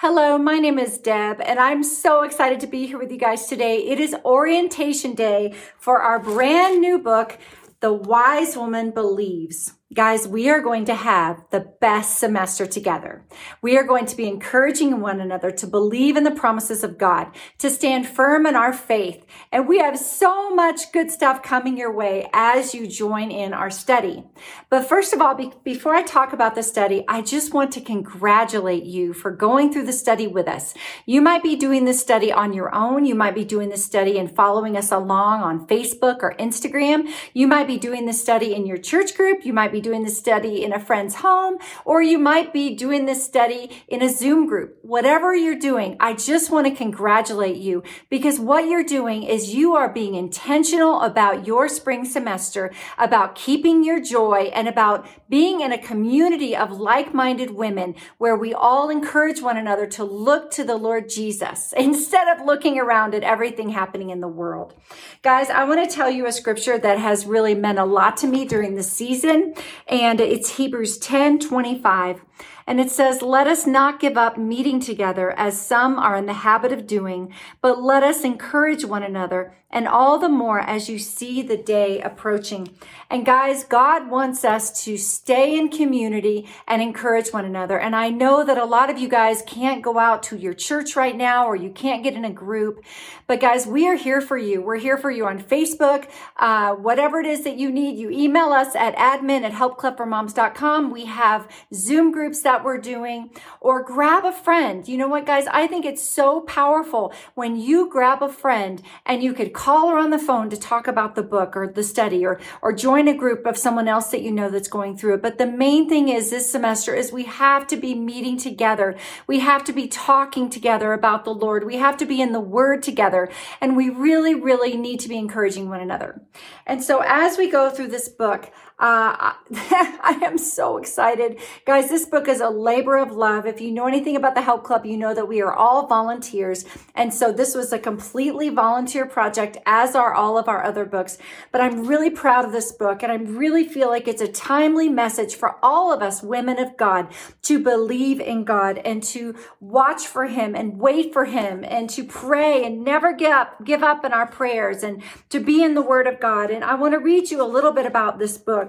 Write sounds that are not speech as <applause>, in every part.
Hello, my name is Deb, and I'm so excited to be here with you guys today. It is orientation day for our brand new book, The Wise Woman Believes. Guys, we are going to have the best semester together. We are going to be encouraging one another to believe in the promises of God, to stand firm in our faith. And we have so much good stuff coming your way as you join in our study. But first of all, be- before I talk about the study, I just want to congratulate you for going through the study with us. You might be doing this study on your own. You might be doing this study and following us along on Facebook or Instagram. You might be doing this study in your church group. You might be doing this study in a friend's home, or you might be doing this study in a Zoom group. Whatever you're doing, I just want to congratulate you because what you're doing is you are being intentional about your spring semester, about keeping your joy and about being in a community of like-minded women where we all encourage one another to look to the Lord Jesus <laughs> instead of looking around at everything happening in the world. Guys, I want to tell you a scripture that has really meant a lot to me during the season and it's Hebrews 10 25. And it says, let us not give up meeting together as some are in the habit of doing, but let us encourage one another and all the more as you see the day approaching. And guys, God wants us to stay in community and encourage one another. And I know that a lot of you guys can't go out to your church right now or you can't get in a group. But guys, we are here for you. We're here for you on Facebook. Uh, whatever it is that you need, you email us at admin at helpclubformoms.com. We have Zoom groups that we're doing or grab a friend. You know what, guys? I think it's so powerful when you grab a friend and you could call her on the phone to talk about the book or the study or, or join a group of someone else that you know that's going through it. But the main thing is this semester is we have to be meeting together. We have to be talking together about the Lord. We have to be in the word together. And we really, really need to be encouraging one another. And so as we go through this book, uh, <laughs> I am so excited. Guys, this book is a labor of love. If you know anything about the Help Club, you know that we are all volunteers. And so this was a completely volunteer project, as are all of our other books. But I'm really proud of this book, and I really feel like it's a timely message for all of us women of God to believe in God and to watch for Him and wait for Him and to pray and never give up, give up in our prayers and to be in the Word of God. And I want to read you a little bit about this book.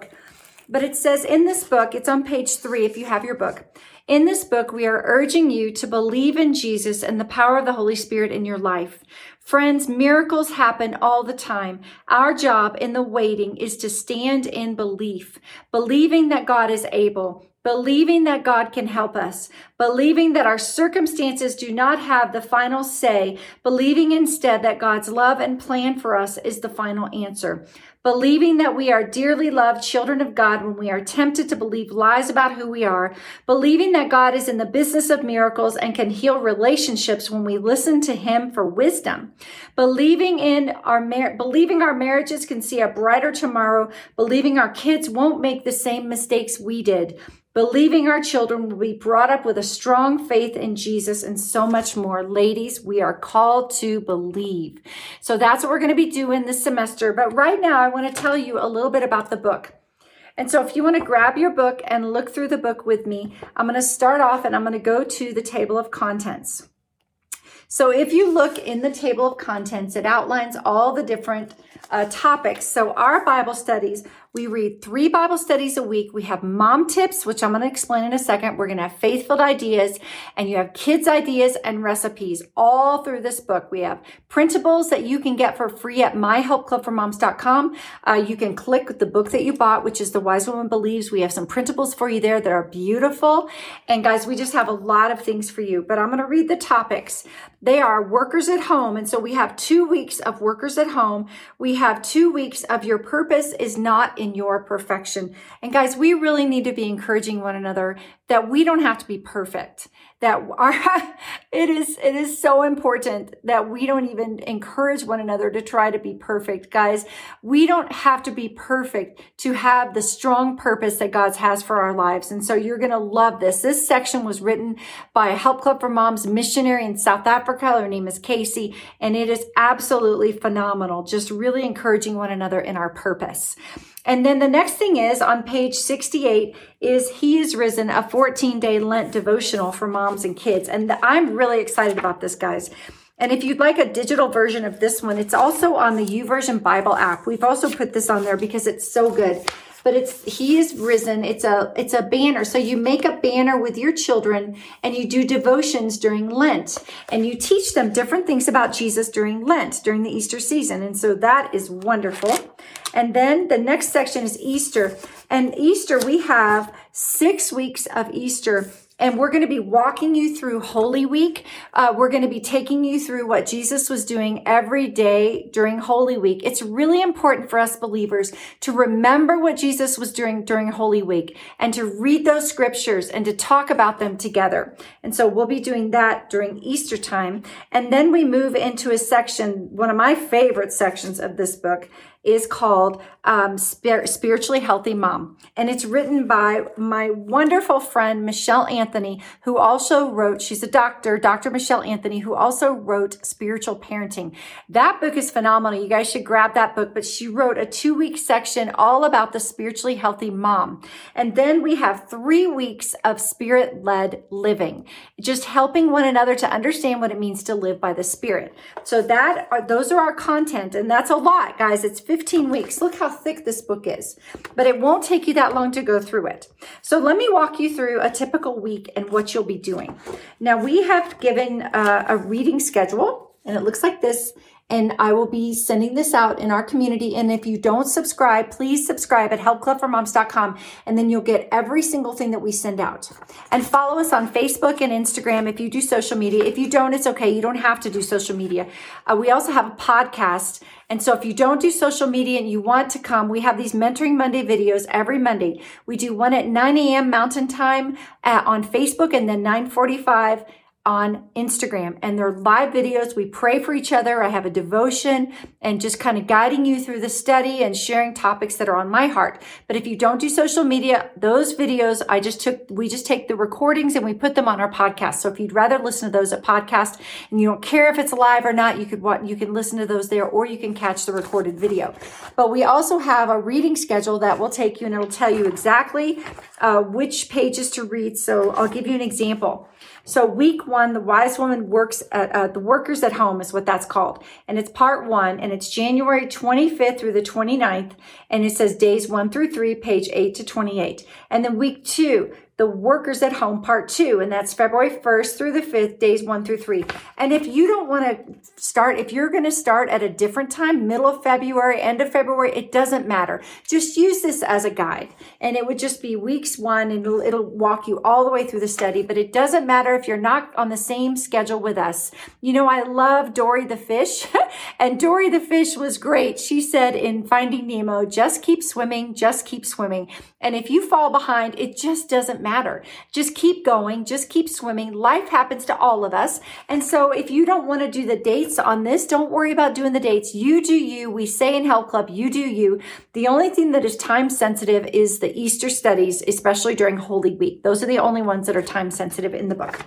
But it says in this book, it's on page three if you have your book. In this book, we are urging you to believe in Jesus and the power of the Holy Spirit in your life. Friends, miracles happen all the time. Our job in the waiting is to stand in belief, believing that God is able, believing that God can help us, believing that our circumstances do not have the final say, believing instead that God's love and plan for us is the final answer believing that we are dearly loved children of God when we are tempted to believe lies about who we are, believing that God is in the business of miracles and can heal relationships when we listen to him for wisdom, believing in our mar- believing our marriages can see a brighter tomorrow, believing our kids won't make the same mistakes we did, believing our children will be brought up with a strong faith in Jesus and so much more. Ladies, we are called to believe. So that's what we're going to be doing this semester. But right now, I want to tell you a little bit about the book. And so if you want to grab your book and look through the book with me, I'm going to start off and I'm going to go to the table of contents. So if you look in the table of contents, it outlines all the different uh, topics. So our Bible studies we read three Bible studies a week. We have mom tips, which I'm going to explain in a second. We're going to have faith-filled ideas and you have kids ideas and recipes all through this book. We have printables that you can get for free at myhelpclubformoms.com. Uh, you can click the book that you bought, which is The Wise Woman Believes. We have some printables for you there that are beautiful. And guys, we just have a lot of things for you, but I'm going to read the topics. They are workers at home. And so we have two weeks of workers at home. We have two weeks of your purpose is not in your perfection. And guys, we really need to be encouraging one another that we don't have to be perfect that <laughs> our it is it is so important that we don't even encourage one another to try to be perfect. Guys we don't have to be perfect to have the strong purpose that god has for our lives. And so you're going to love this. This section was written by a help club for moms missionary in south africa. Her name is casey and it is absolutely phenomenal. Just really encouraging one another in our purpose. And then the next thing is on page 68 is He is Risen, a 14 day Lent devotional for moms and kids. And I'm really excited about this, guys. And if you'd like a digital version of this one, it's also on the YouVersion Bible app. We've also put this on there because it's so good but it's he is risen. It's a it's a banner. So you make a banner with your children and you do devotions during lent and you teach them different things about jesus during lent during the easter season. And so that is wonderful. And then the next section is easter and easter we have six weeks of easter and we're going to be walking you through Holy Week. Uh, we're going to be taking you through what Jesus was doing every day during Holy Week. It's really important for us believers to remember what Jesus was doing during Holy Week and to read those scriptures and to talk about them together. And so we'll be doing that during Easter time. And then we move into a section, one of my favorite sections of this book, is called um, Spiritually Healthy Mom. And it's written by my wonderful friend, Michelle Anthony, who also wrote, she's a doctor, Dr. Michelle Anthony, who also wrote Spiritual Parenting. That book is phenomenal. You guys should grab that book. But she wrote a two week section all about the spiritually healthy mom. And then we have three weeks of spirit led living, just helping one another to understand what it means to live by the spirit. So that, are, those are our content. And that's a lot, guys. It's 15 weeks. Look how thick this book is, but it won't take you that long to go through it. So let me walk you through a typical week and what you'll be doing. Now we have given uh, a reading schedule and it looks like this and I will be sending this out in our community. And if you don't subscribe, please subscribe at helpclubformoms.com and then you'll get every single thing that we send out. And follow us on Facebook and Instagram if you do social media. If you don't, it's okay. You don't have to do social media. Uh, we also have a podcast. And so if you don't do social media and you want to come, we have these Mentoring Monday videos every Monday. We do one at 9 a.m. Mountain Time uh, on Facebook and then 945 on Instagram and they're live videos. We pray for each other. I have a devotion and just kind of guiding you through the study and sharing topics that are on my heart. But if you don't do social media, those videos I just took, we just take the recordings and we put them on our podcast. So if you'd rather listen to those at podcast and you don't care if it's live or not, you could want you can listen to those there or you can catch the recorded video. But we also have a reading schedule that will take you and it'll tell you exactly uh, which pages to read. So I'll give you an example. So week one, the wise woman works at uh, the workers at home is what that's called. And it's part one and it's January 25th through the 29th. And it says days one through three, page eight to 28. And then week two, the Workers at Home Part 2, and that's February 1st through the 5th, days 1 through 3. And if you don't want to start, if you're going to start at a different time, middle of February, end of February, it doesn't matter. Just use this as a guide. And it would just be weeks one, and it'll, it'll walk you all the way through the study. But it doesn't matter if you're not on the same schedule with us. You know, I love Dory the fish, <laughs> and Dory the fish was great. She said in Finding Nemo, just keep swimming, just keep swimming. And if you fall behind, it just doesn't matter. Just keep going, just keep swimming. Life happens to all of us. And so if you don't want to do the dates on this, don't worry about doing the dates. You do you. We say in Help Club, you do you. The only thing that is time sensitive is the Easter studies, especially during Holy Week. Those are the only ones that are time sensitive in the book.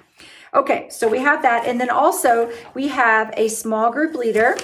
Okay, so we have that. And then also we have a small group leader.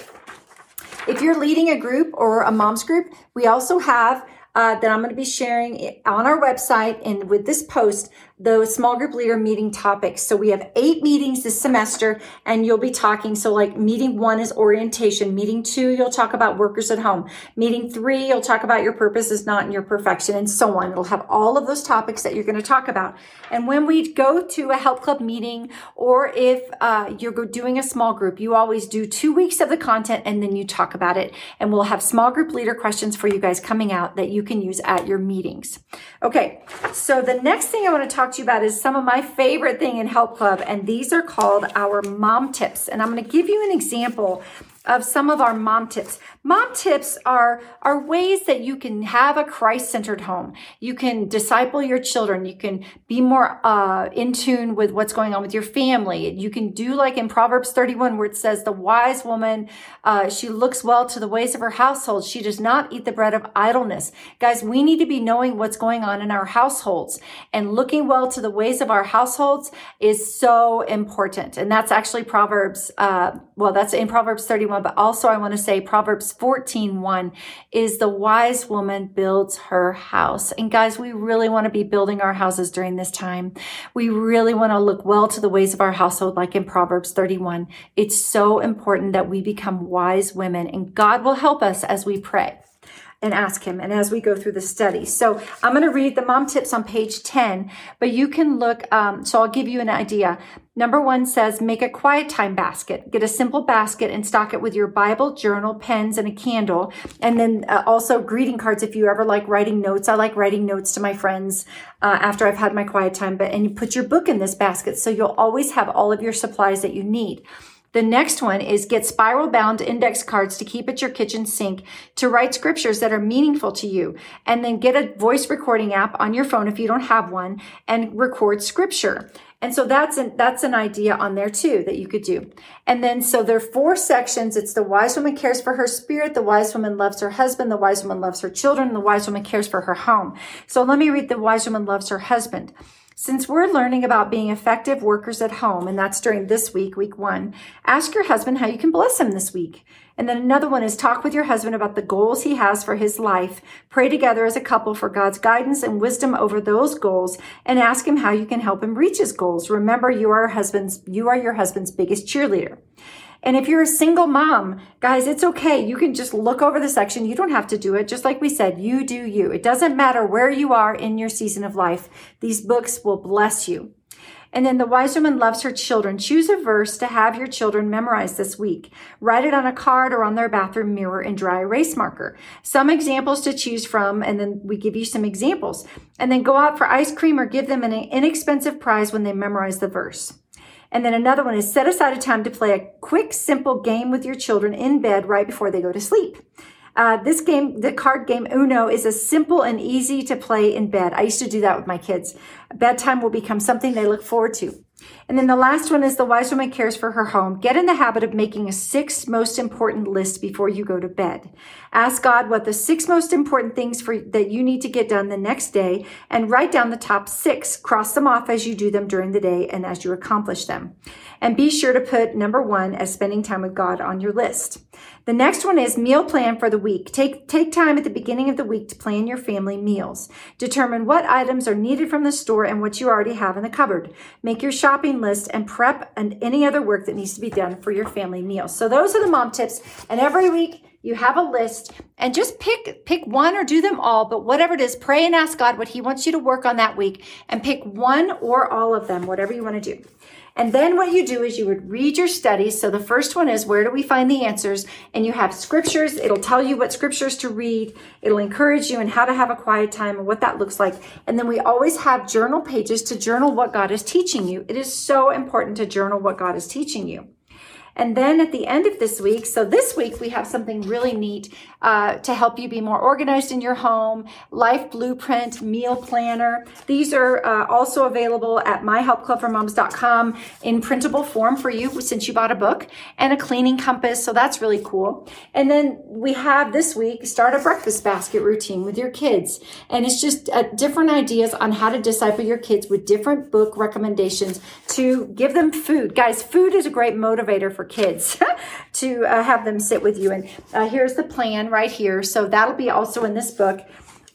If you're leading a group or a mom's group, we also have uh, that I'm going to be sharing on our website and with this post the small group leader meeting topics. So we have eight meetings this semester and you'll be talking. So like meeting one is orientation. Meeting two, you'll talk about workers at home. Meeting three, you'll talk about your purpose is not in your perfection and so on. It'll have all of those topics that you're going to talk about. And when we go to a help club meeting or if uh, you're doing a small group, you always do two weeks of the content and then you talk about it. And we'll have small group leader questions for you guys coming out that you can use at your meetings. Okay. So the next thing I want to talk talk to you about is some of my favorite thing in Help Club, and these are called our mom tips. And I'm going to give you an example of some of our mom tips. Mom tips are, are ways that you can have a Christ centered home. You can disciple your children. You can be more uh, in tune with what's going on with your family. You can do like in Proverbs 31, where it says, The wise woman, uh, she looks well to the ways of her household. She does not eat the bread of idleness. Guys, we need to be knowing what's going on in our households and looking well to the ways of our households is so important. And that's actually Proverbs, uh, well, that's in Proverbs 31 but also I want to say Proverbs 14 1 is the wise woman builds her house. And guys, we really want to be building our houses during this time. We really want to look well to the ways of our household, like in Proverbs 31. It's so important that we become wise women and God will help us as we pray and ask him and as we go through the study. So I'm going to read the mom tips on page 10, but you can look. Um, so I'll give you an idea. Number one says make a quiet time basket. Get a simple basket and stock it with your Bible, journal, pens, and a candle. And then uh, also greeting cards if you ever like writing notes. I like writing notes to my friends uh, after I've had my quiet time. But and you put your book in this basket so you'll always have all of your supplies that you need. The next one is get spiral bound index cards to keep at your kitchen sink to write scriptures that are meaningful to you. And then get a voice recording app on your phone if you don't have one and record scripture. And so that's an, that's an idea on there too that you could do. And then, so there are four sections. It's the wise woman cares for her spirit. The wise woman loves her husband. The wise woman loves her children. The wise woman cares for her home. So let me read the wise woman loves her husband. Since we're learning about being effective workers at home, and that's during this week, week one, ask your husband how you can bless him this week. And then another one is talk with your husband about the goals he has for his life. Pray together as a couple for God's guidance and wisdom over those goals and ask him how you can help him reach his goals. Remember, you are husband's, you are your husband's biggest cheerleader. And if you're a single mom, guys, it's okay. You can just look over the section. You don't have to do it. Just like we said, you do you. It doesn't matter where you are in your season of life. These books will bless you. And then the wise woman loves her children. Choose a verse to have your children memorize this week. Write it on a card or on their bathroom mirror in dry erase marker. Some examples to choose from, and then we give you some examples. And then go out for ice cream or give them an inexpensive prize when they memorize the verse. And then another one is set aside a time to play a quick, simple game with your children in bed right before they go to sleep. Uh, this game, the card game Uno, is a simple and easy to play in bed. I used to do that with my kids. Bedtime will become something they look forward to. And then the last one is the wise woman cares for her home. Get in the habit of making a six most important list before you go to bed. Ask God what the six most important things for that you need to get done the next day and write down the top six. Cross them off as you do them during the day and as you accomplish them. And be sure to put number one as spending time with God on your list. The next one is meal plan for the week. Take, take time at the beginning of the week to plan your family meals. Determine what items are needed from the store and what you already have in the cupboard. Make your shopping list and prep and any other work that needs to be done for your family meals. So those are the mom tips. And every week you have a list and just pick pick one or do them all but whatever it is pray and ask god what he wants you to work on that week and pick one or all of them whatever you want to do and then what you do is you would read your studies. So the first one is where do we find the answers? And you have scriptures. It'll tell you what scriptures to read. It'll encourage you and how to have a quiet time and what that looks like. And then we always have journal pages to journal what God is teaching you. It is so important to journal what God is teaching you. And then at the end of this week, so this week we have something really neat uh, to help you be more organized in your home, life blueprint, meal planner. These are uh, also available at myhelpclubformoms.com in printable form for you since you bought a book and a cleaning compass. So that's really cool. And then we have this week, start a breakfast basket routine with your kids. And it's just uh, different ideas on how to disciple your kids with different book recommendations to give them food. Guys, food is a great motivator for kids <laughs> to uh, have them sit with you. And uh, here's the plan right here. So that'll be also in this book.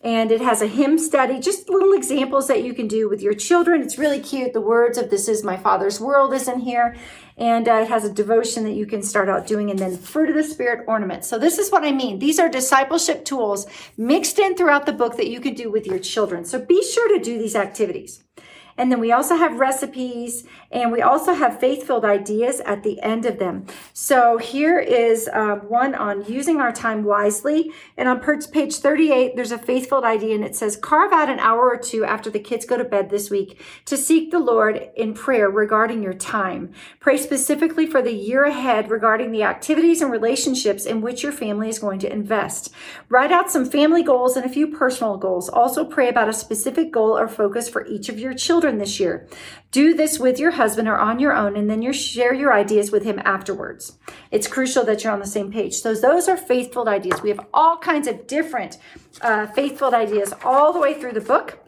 And it has a hymn study, just little examples that you can do with your children. It's really cute. The words of This is My Father's World is in here. And uh, it has a devotion that you can start out doing. And then Fruit of the Spirit ornament. So this is what I mean. These are discipleship tools mixed in throughout the book that you can do with your children. So be sure to do these activities. And then we also have recipes and we also have faith filled ideas at the end of them. So here is uh, one on using our time wisely. And on page 38, there's a faith filled idea and it says, carve out an hour or two after the kids go to bed this week to seek the Lord in prayer regarding your time. Pray specifically for the year ahead regarding the activities and relationships in which your family is going to invest. Write out some family goals and a few personal goals. Also pray about a specific goal or focus for each of your children this year. Do this with your husband or on your own, and then you share your ideas with him afterwards. It's crucial that you're on the same page. So those are faithful ideas. We have all kinds of different uh, faithful ideas all the way through the book.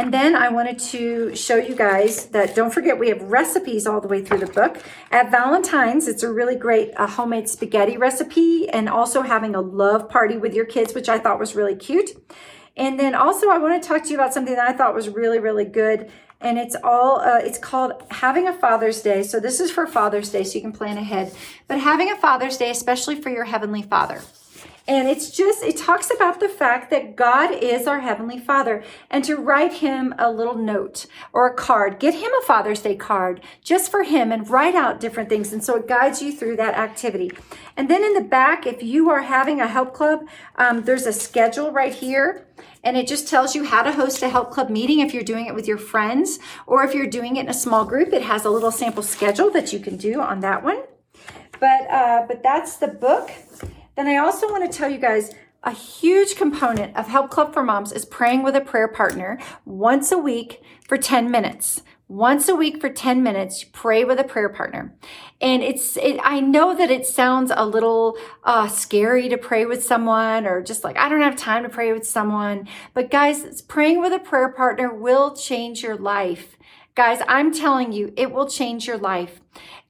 And then I wanted to show you guys that don't forget we have recipes all the way through the book. At Valentine's, it's a really great uh, homemade spaghetti recipe and also having a love party with your kids, which I thought was really cute. And then also I want to talk to you about something that I thought was really, really good. And it's all, uh, it's called Having a Father's Day. So this is for Father's Day, so you can plan ahead. But having a Father's Day, especially for your Heavenly Father. And it's just, it talks about the fact that God is our Heavenly Father and to write Him a little note or a card. Get Him a Father's Day card just for Him and write out different things. And so it guides you through that activity. And then in the back, if you are having a help club, um, there's a schedule right here. And it just tells you how to host a help club meeting if you're doing it with your friends or if you're doing it in a small group. It has a little sample schedule that you can do on that one. But uh, but that's the book. Then I also want to tell you guys a huge component of Help Club for Moms is praying with a prayer partner once a week for 10 minutes. Once a week for 10 minutes, pray with a prayer partner. And it's, it, I know that it sounds a little uh, scary to pray with someone or just like, I don't have time to pray with someone. But guys, praying with a prayer partner will change your life. Guys, I'm telling you, it will change your life.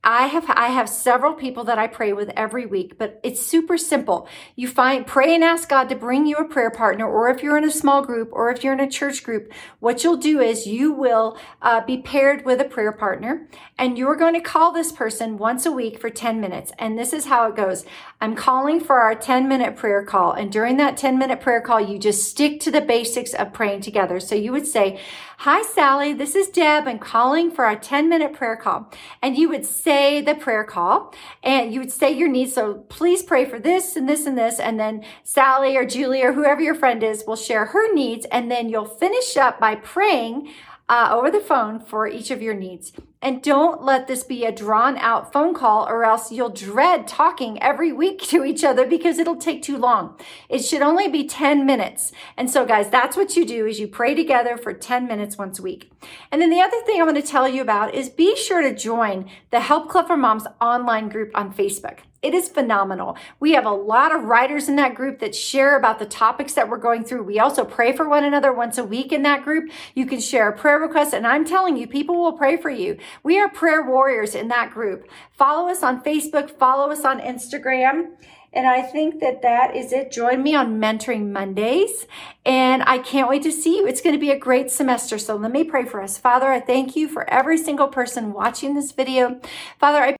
I have I have several people that I pray with every week, but it's super simple. You find pray and ask God to bring you a prayer partner, or if you're in a small group, or if you're in a church group, what you'll do is you will uh, be paired with a prayer partner, and you're going to call this person once a week for 10 minutes. And this is how it goes. I'm calling for our 10 minute prayer call, and during that 10 minute prayer call, you just stick to the basics of praying together. So you would say, "Hi Sally, this is Deb. I'm calling for our 10 minute prayer call," and you would say say the prayer call and you would say your needs. So please pray for this and this and this. And then Sally or Julie or whoever your friend is will share her needs. And then you'll finish up by praying uh, over the phone for each of your needs. And don't let this be a drawn out phone call or else you'll dread talking every week <laughs> to each other because it'll take too long. It should only be 10 minutes. And so guys, that's what you do is you pray together for 10 minutes once a week. And then the other thing I want to tell you about is be sure to join the Help Club for Moms online group on Facebook. It is phenomenal. We have a lot of writers in that group that share about the topics that we're going through. We also pray for one another once a week in that group. You can share a prayer request, and I'm telling you, people will pray for you. We are prayer warriors in that group. Follow us on Facebook, follow us on Instagram. And I think that that is it. Join me on Mentoring Mondays. And I can't wait to see you. It's going to be a great semester. So let me pray for us. Father, I thank you for every single person watching this video. Father, I